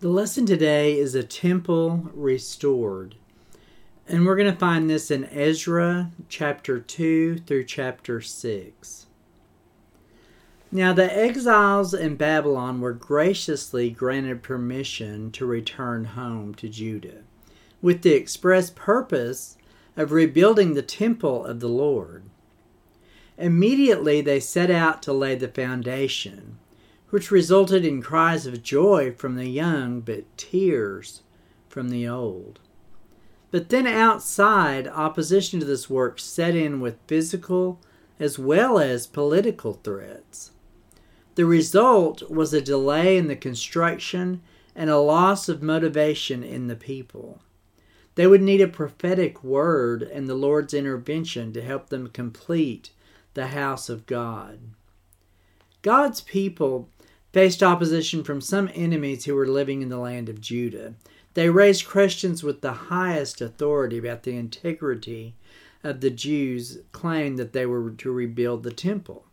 The lesson today is a temple restored. And we're going to find this in Ezra chapter 2 through chapter 6. Now, the exiles in Babylon were graciously granted permission to return home to Judah, with the express purpose of rebuilding the temple of the Lord. Immediately they set out to lay the foundation which resulted in cries of joy from the young, but tears from the old. But then outside, opposition to this work set in with physical as well as political threats. The result was a delay in the construction and a loss of motivation in the people. They would need a prophetic word and the Lord's intervention to help them complete the house of God. God's people faced opposition from some enemies who were living in the land of Judah. They raised questions with the highest authority about the integrity of the Jews' claim that they were to rebuild the temple.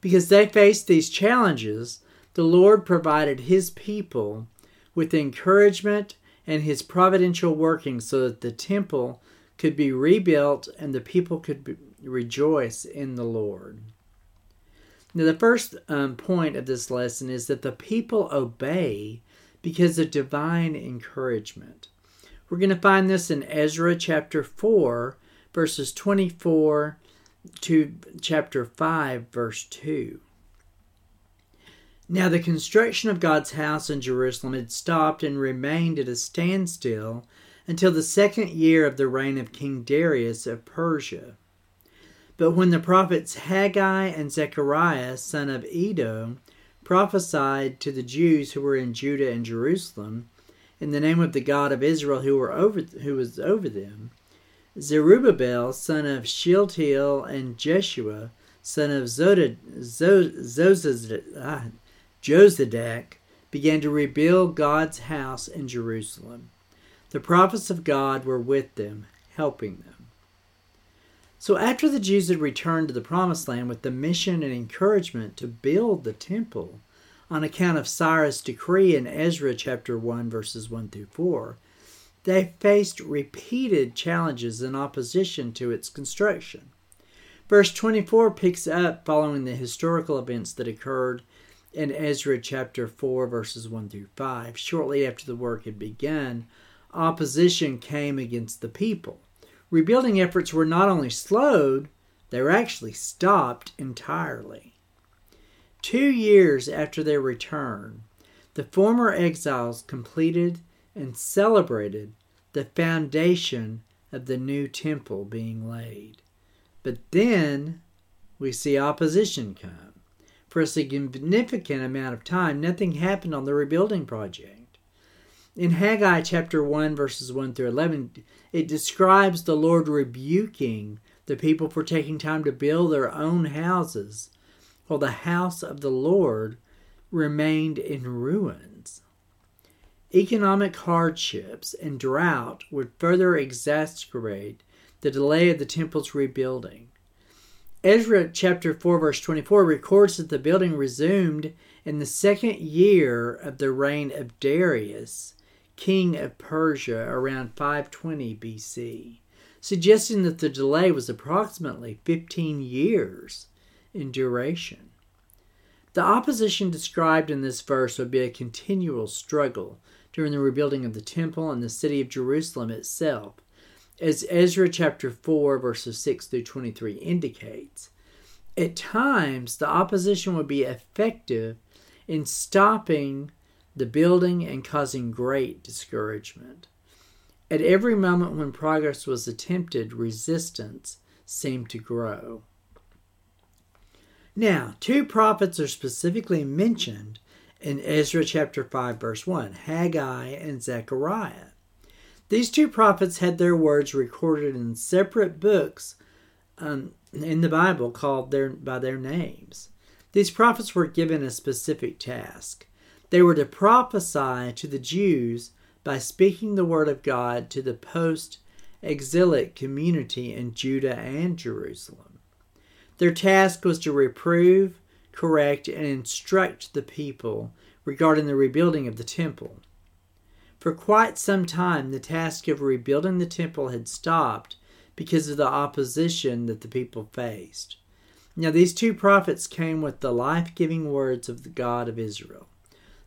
Because they faced these challenges, the Lord provided his people with encouragement and his providential working so that the temple could be rebuilt and the people could be, rejoice in the Lord. Now, the first um, point of this lesson is that the people obey because of divine encouragement. We're going to find this in Ezra chapter 4, verses 24 to chapter 5, verse 2. Now, the construction of God's house in Jerusalem had stopped and remained at a standstill until the second year of the reign of King Darius of Persia. But when the prophets Haggai and Zechariah, son of Iddo, prophesied to the Jews who were in Judah and Jerusalem, in the name of the God of Israel who, were over, who was over them, Zerubbabel, son of Shealtiel, and Jeshua, son of ah, Jozadak, began to rebuild God's house in Jerusalem. The prophets of God were with them, helping them. So, after the Jews had returned to the Promised Land with the mission and encouragement to build the temple on account of Cyrus' decree in Ezra chapter 1, verses 1 through 4, they faced repeated challenges in opposition to its construction. Verse 24 picks up following the historical events that occurred in Ezra chapter 4, verses 1 through 5. Shortly after the work had begun, opposition came against the people rebuilding efforts were not only slowed, they were actually stopped entirely. Two years after their return, the former exiles completed and celebrated the foundation of the new temple being laid. But then we see opposition come. For a significant amount of time, nothing happened on the rebuilding project. In Haggai chapter 1, verses 1 through 11, it describes the Lord rebuking the people for taking time to build their own houses, while the house of the Lord remained in ruins. Economic hardships and drought would further exacerbate the delay of the temple's rebuilding. Ezra chapter 4 verse 24 records that the building resumed in the second year of the reign of Darius king of Persia around 520 BC, suggesting that the delay was approximately 15 years in duration. The opposition described in this verse would be a continual struggle during the rebuilding of the temple and the city of Jerusalem itself, as Ezra chapter 4, verses 6 through 23 indicates. At times, the opposition would be effective in stopping the building and causing great discouragement. At every moment when progress was attempted, resistance seemed to grow. Now, two prophets are specifically mentioned in Ezra chapter 5 verse 1, Haggai and Zechariah. These two prophets had their words recorded in separate books um, in the Bible called their, by their names. These prophets were given a specific task. They were to prophesy to the Jews by speaking the word of God to the post exilic community in Judah and Jerusalem. Their task was to reprove, correct, and instruct the people regarding the rebuilding of the temple. For quite some time, the task of rebuilding the temple had stopped because of the opposition that the people faced. Now, these two prophets came with the life giving words of the God of Israel.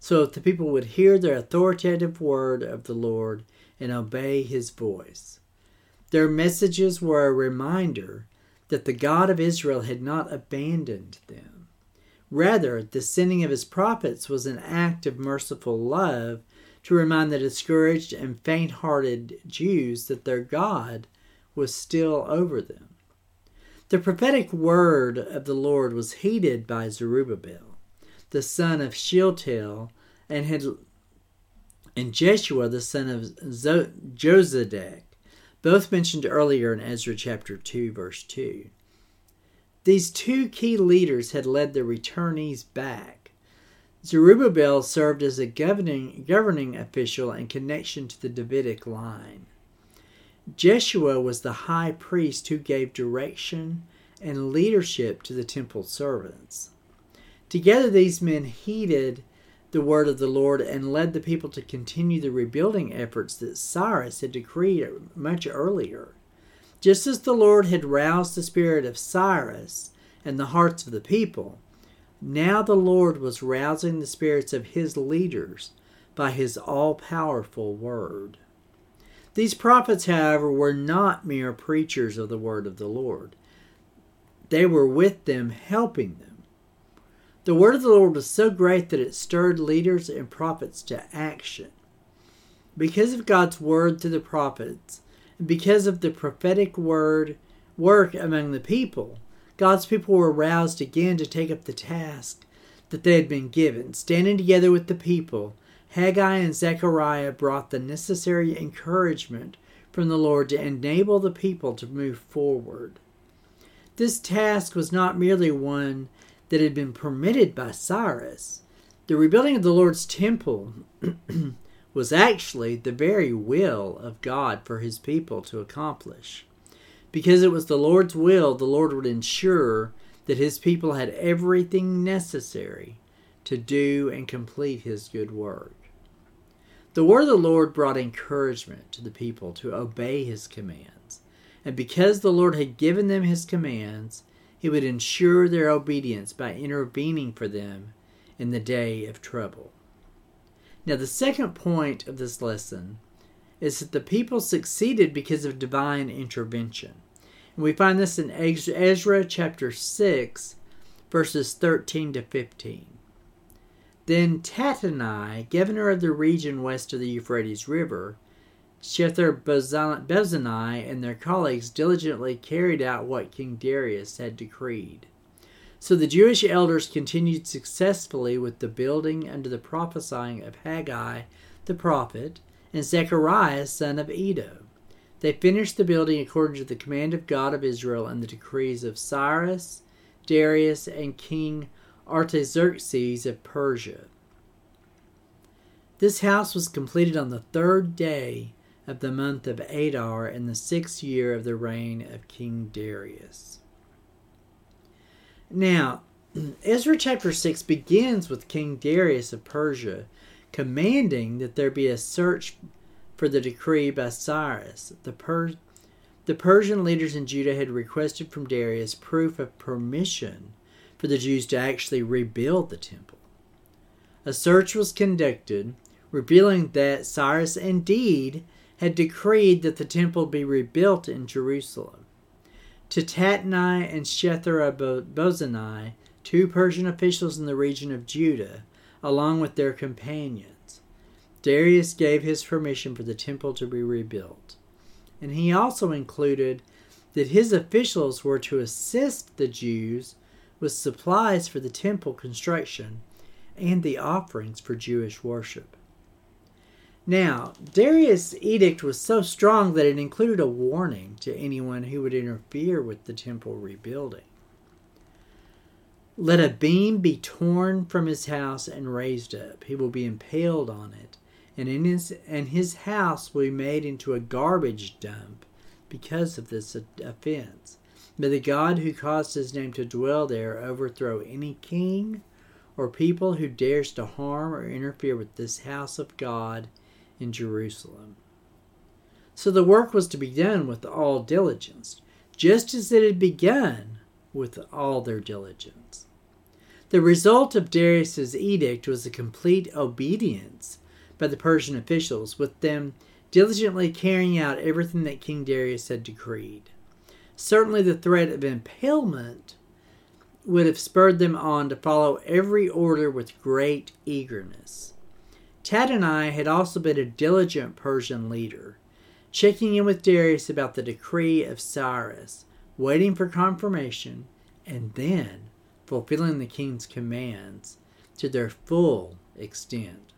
So that the people would hear the authoritative word of the Lord and obey his voice. Their messages were a reminder that the God of Israel had not abandoned them. Rather, the sending of his prophets was an act of merciful love to remind the discouraged and faint hearted Jews that their God was still over them. The prophetic word of the Lord was heeded by Zerubbabel, the son of Shealtiel, and had and Jeshua, the son of Jozadak, both mentioned earlier in Ezra chapter 2, verse 2. These two key leaders had led the returnees back. Zerubbabel served as a governing, governing official in connection to the Davidic line. Jeshua was the high priest who gave direction and leadership to the temple servants. Together, these men heeded the word of the Lord and led the people to continue the rebuilding efforts that Cyrus had decreed much earlier. Just as the Lord had roused the spirit of Cyrus and the hearts of the people, now the Lord was rousing the spirits of his leaders by his all powerful word. These prophets, however, were not mere preachers of the word of the Lord. They were with them, helping them the word of the Lord was so great that it stirred leaders and prophets to action. Because of God's word to the prophets, and because of the prophetic word work among the people, God's people were roused again to take up the task that they had been given. Standing together with the people, Haggai and Zechariah brought the necessary encouragement from the Lord to enable the people to move forward. This task was not merely one that had been permitted by Cyrus, the rebuilding of the Lord's temple was actually the very will of God for his people to accomplish. Because it was the Lord's will, the Lord would ensure that his people had everything necessary to do and complete his good work. The word of the Lord brought encouragement to the people to obey his commands. And because the Lord had given them his commands, he would ensure their obedience by intervening for them in the day of trouble. Now, the second point of this lesson is that the people succeeded because of divine intervention. And we find this in Ezra chapter 6, verses 13 to 15. Then Tattenai, governor of the region west of the Euphrates River, Shethar-bozenai and their colleagues diligently carried out what King Darius had decreed. So the Jewish elders continued successfully with the building under the prophesying of Haggai the prophet and Zechariah son of Iddo. They finished the building according to the command of God of Israel and the decrees of Cyrus, Darius, and King Artaxerxes of Persia. This house was completed on the third day of the month of Adar in the sixth year of the reign of King Darius. Now, Ezra chapter 6 begins with King Darius of Persia commanding that there be a search for the decree by Cyrus. The, per- the Persian leaders in Judah had requested from Darius proof of permission for the Jews to actually rebuild the temple. A search was conducted, revealing that Cyrus indeed had decreed that the temple be rebuilt in Jerusalem. To Tatnai and Shethar-bozenai, two Persian officials in the region of Judah, along with their companions, Darius gave his permission for the temple to be rebuilt. And he also included that his officials were to assist the Jews with supplies for the temple construction and the offerings for Jewish worship. Now, Darius' edict was so strong that it included a warning to anyone who would interfere with the temple rebuilding. Let a beam be torn from his house and raised up. He will be impaled on it, and in his and his house will be made into a garbage dump because of this offense. May the God who caused his name to dwell there overthrow any king or people who dares to harm or interfere with this house of God in Jerusalem. So the work was to be done with all diligence, just as it had begun with all their diligence. The result of Darius's edict was a complete obedience by the Persian officials, with them diligently carrying out everything that King Darius had decreed. Certainly, the threat of impalement would have spurred them on to follow every order with great eagerness. Tattenai had also been a diligent Persian leader, checking in with Darius about the decree of Cyrus, waiting for confirmation, and then fulfilling the king's commands to their full extent.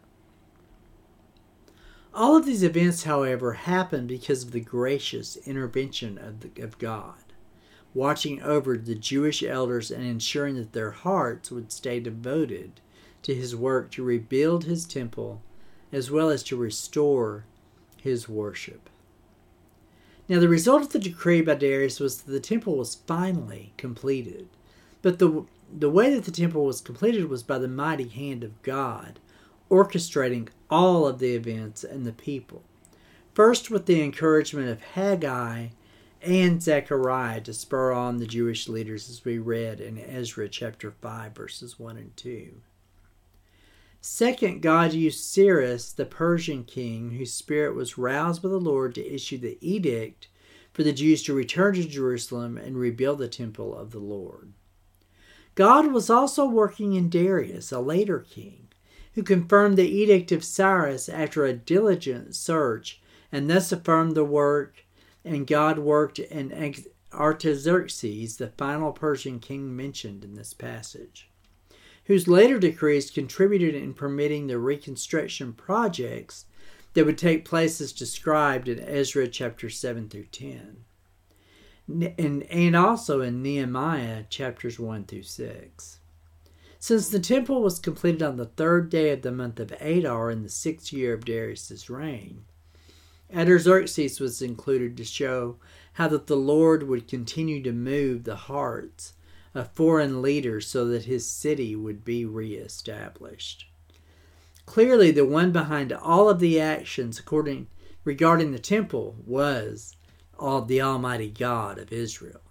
All of these events, however, happened because of the gracious intervention of, the, of God, watching over the Jewish elders and ensuring that their hearts would stay devoted to his work to rebuild his temple as well as to restore his worship. Now, the result of the decree by Darius was that the temple was finally completed. But the, the way that the temple was completed was by the mighty hand of God, orchestrating all of the events and the people. First, with the encouragement of Haggai and Zechariah to spur on the Jewish leaders, as we read in Ezra chapter 5, verses 1 and 2. Second, God used Cyrus, the Persian king, whose spirit was roused by the Lord to issue the edict for the Jews to return to Jerusalem and rebuild the temple of the Lord. God was also working in Darius, a later king, who confirmed the edict of Cyrus after a diligent search and thus affirmed the work, and God worked in Artaxerxes, the final Persian king mentioned in this passage, whose later decrees contributed in permitting the reconstruction projects that would take place as described in Ezra chapter 7 through 10 and, and also in Nehemiah chapters 1 through 6. Since the temple was completed on the third day of the month of Adar in the sixth year of Darius's reign, Artaxerxes was included to show how that the Lord would continue to move the hearts of foreign leader so that his city would be reestablished. Clearly, the one behind all of the actions according regarding the temple was the Almighty God of Israel.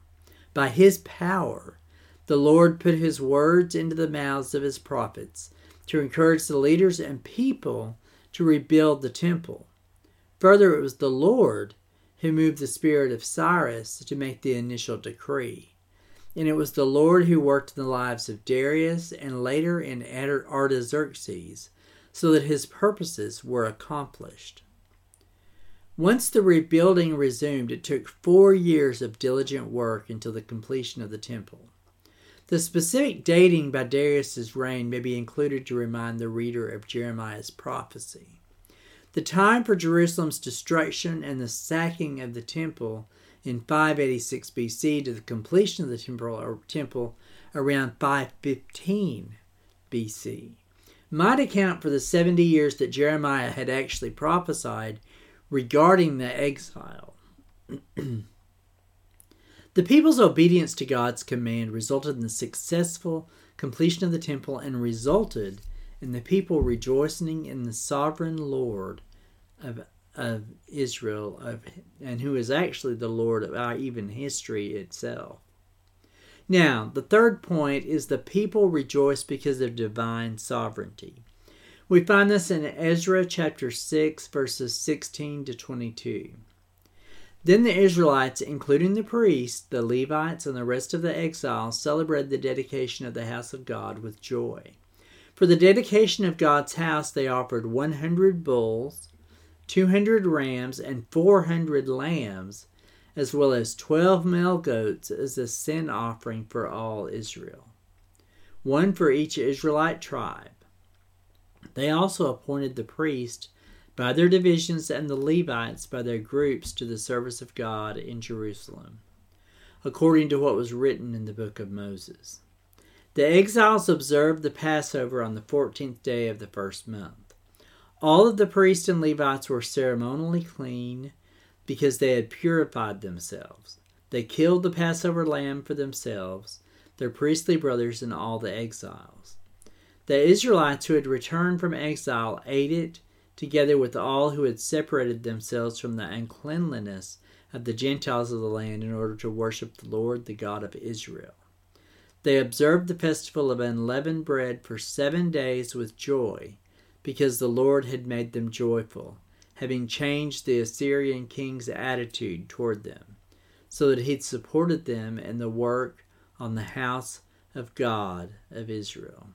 By his power, the Lord put his words into the mouths of his prophets to encourage the leaders and people to rebuild the temple. Further, it was the Lord who moved the spirit of Cyrus to make the initial decree. And it was the Lord who worked in the lives of Darius and later in Artaxerxes so that his purposes were accomplished. Once the rebuilding resumed, it took four years of diligent work until the completion of the temple. The specific dating by Darius's reign may be included to remind the reader of Jeremiah's prophecy. The time for Jerusalem's destruction and the sacking of the temple in 586 BC to the completion of the temple, temple around 515 BC might account for the 70 years that Jeremiah had actually prophesied regarding the exile. the people's obedience to God's command resulted in the successful completion of the temple and resulted in the people rejoicing in the sovereign Lord of, of Israel, of, and who is actually the Lord of our even history itself. Now, the third point is the people rejoice because of divine sovereignty. We find this in Ezra chapter 6, verses 16 to 22. Then the Israelites, including the priests, the Levites, and the rest of the exiles, celebrated the dedication of the house of God with joy. For the dedication of God's house, they offered 100 bulls, 200 rams, and 400 lambs, as well as 12 male goats as a sin offering for all Israel, one for each Israelite tribe. They also appointed the priests by their divisions and the Levites by their groups to the service of God in Jerusalem, according to what was written in the book of Moses. The exiles observed the Passover on the fourteenth day of the first month. All of the priests and Levites were ceremonially clean because they had purified themselves. They killed the Passover lamb for themselves, their priestly brothers, and all the exiles. The Israelites who had returned from exile ate it together with all who had separated themselves from the uncleanliness of the Gentiles of the land in order to worship the Lord, the God of Israel. They observed the festival of unleavened bread for seven days with joy, because the Lord had made them joyful, having changed the Assyrian king's attitude toward them, so that he'd supported them in the work on the house of God of Israel.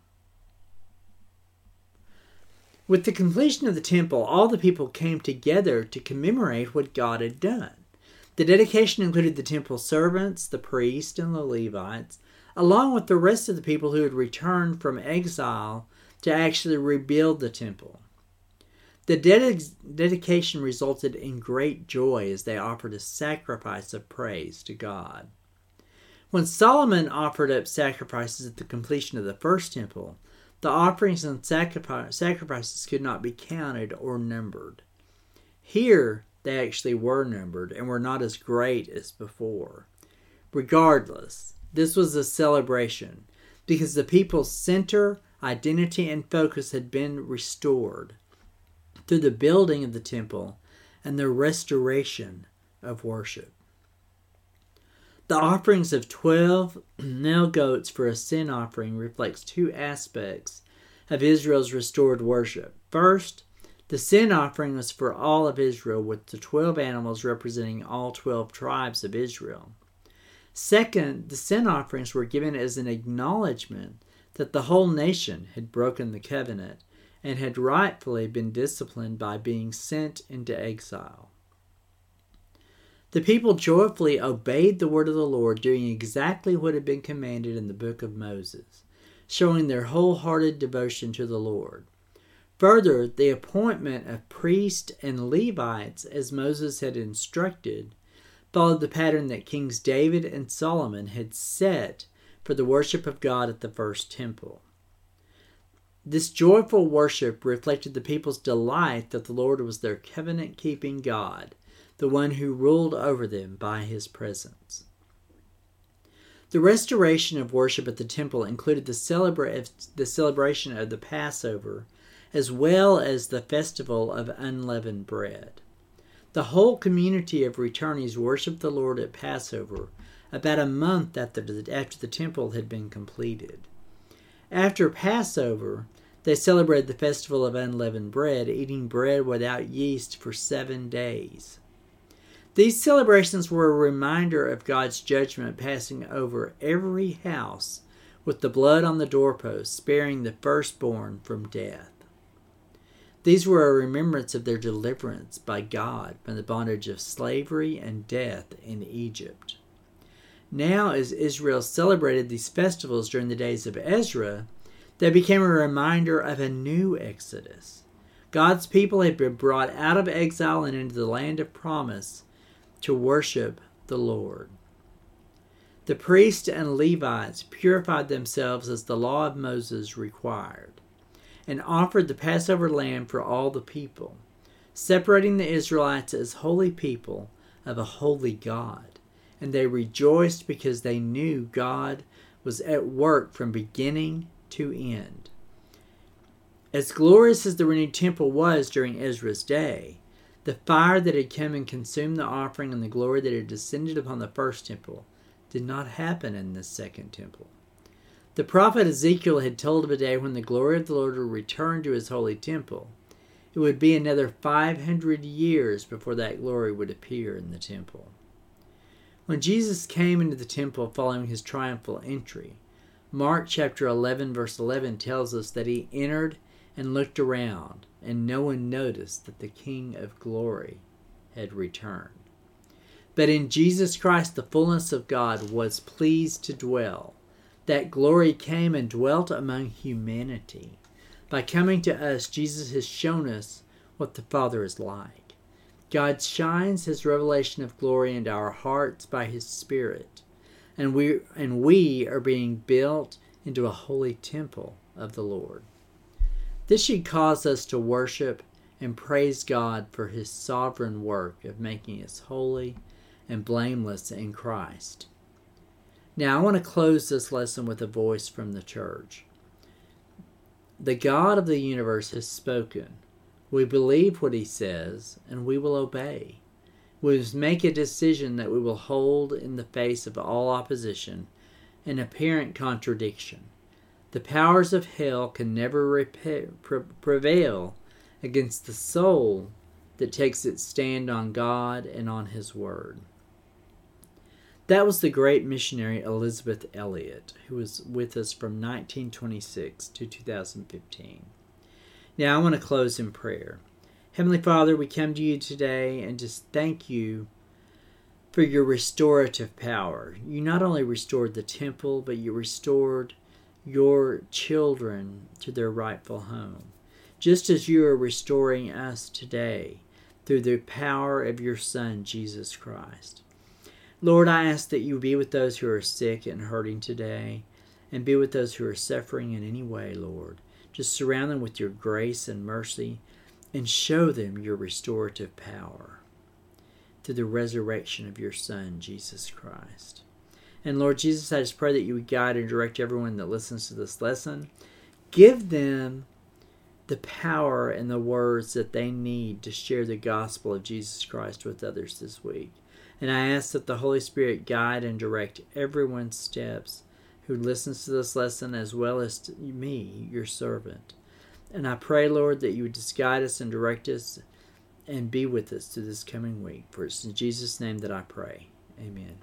With the completion of the temple, all the people came together to commemorate what God had done. The dedication included the temple servants, the priests, and the Levites, along with the rest of the people who had returned from exile to actually rebuild the temple. The dedication resulted in great joy as they offered a sacrifice of praise to God. When Solomon offered up sacrifices at the completion of the first temple, the offerings and sacrifices could not be counted or numbered. Here, they actually were numbered and were not as great as before. Regardless, this was a celebration because the people's center, identity, and focus had been restored through the building of the temple and the restoration of worship. The offerings of 12 male goats for a sin offering reflects two aspects of Israel's restored worship. First, the sin offering was for all of Israel, with the 12 animals representing all 12 tribes of Israel. Second, the sin offerings were given as an acknowledgement that the whole nation had broken the covenant and had rightfully been disciplined by being sent into exile. The people joyfully obeyed the word of the Lord, doing exactly what had been commanded in the book of Moses, showing their wholehearted devotion to the Lord. Further, the appointment of priests and Levites, as Moses had instructed, followed the pattern that Kings David and Solomon had set for the worship of God at the first temple. This joyful worship reflected the people's delight that the Lord was their covenant keeping God the one who ruled over them by his presence. The restoration of worship at the temple included the, celebra- the celebration of the Passover as well as the festival of unleavened bread. The whole community of returnees worshiped the Lord at Passover about a month after the, after the temple had been completed. After Passover, they celebrated the festival of unleavened bread, eating bread without yeast for seven days. These celebrations were a reminder of God's judgment passing over every house with the blood on the doorpost, sparing the firstborn from death. These were a remembrance of their deliverance by God from the bondage of slavery and death in Egypt. Now, as Israel celebrated these festivals during the days of Ezra, they became a reminder of a new Exodus. God's people had been brought out of exile and into the land of promise to worship the Lord. The priests and Levites purified themselves as the law of Moses required, and offered the Passover lamb for all the people, separating the Israelites as holy people of a holy God. And they rejoiced because they knew God was at work from beginning to end. As glorious as the renewed temple was during Ezra's day, the fire that had come and consumed the offering and the glory that had descended upon the first temple did not happen in this second temple. The prophet Ezekiel had told of a day when the glory of the Lord would return to his holy temple. It would be another 500 years before that glory would appear in the temple. When Jesus came into the temple following his triumphal entry, Mark chapter 11 verse 11 tells us that he entered and looked around and no one noticed that the King of glory had returned. But in Jesus Christ, the fullness of God was pleased to dwell. That glory came and dwelt among humanity. By coming to us, Jesus has shown us what the Father is like. God shines his revelation of glory into our hearts by his Spirit, and we, and we are being built into a holy temple of the Lord. This should cause us to worship and praise God for his sovereign work of making us holy and blameless in Christ. Now, I want to close this lesson with a voice from the church. The God of the universe has spoken We believe what he says, and we will obey. We must make a decision that we will hold in the face of all opposition and apparent contradiction. The powers of hell can never repair, pre- prevail against the soul that takes its stand on God and on His Word. That was the great missionary Elisabeth Elliot, who was with us from 1926 to 2015. Now I want to close in prayer. Heavenly Father, we come to you today and just thank you for your restorative power. You not only restored the temple, but you restored your children to their rightful home. Just as you are restoring us today through the power of your Son, Jesus Christ. Lord, I ask that you be with those who are sick and hurting today, and be with those who are suffering in any way, Lord. Just surround them with your grace and mercy and show them your restorative power through the resurrection of your Son, Jesus Christ. And Lord Jesus, I just pray that you would guide and direct everyone that listens to this lesson. Give them the power and the words that they need to share the gospel of Jesus Christ with others this week. And I ask that the Holy Spirit guide and direct everyone's steps who listens to this lesson as well as to me, your servant. And I pray, Lord, that you would just guide us and direct us and be with us through this coming week. For it's in Jesus' name that I pray. Amen.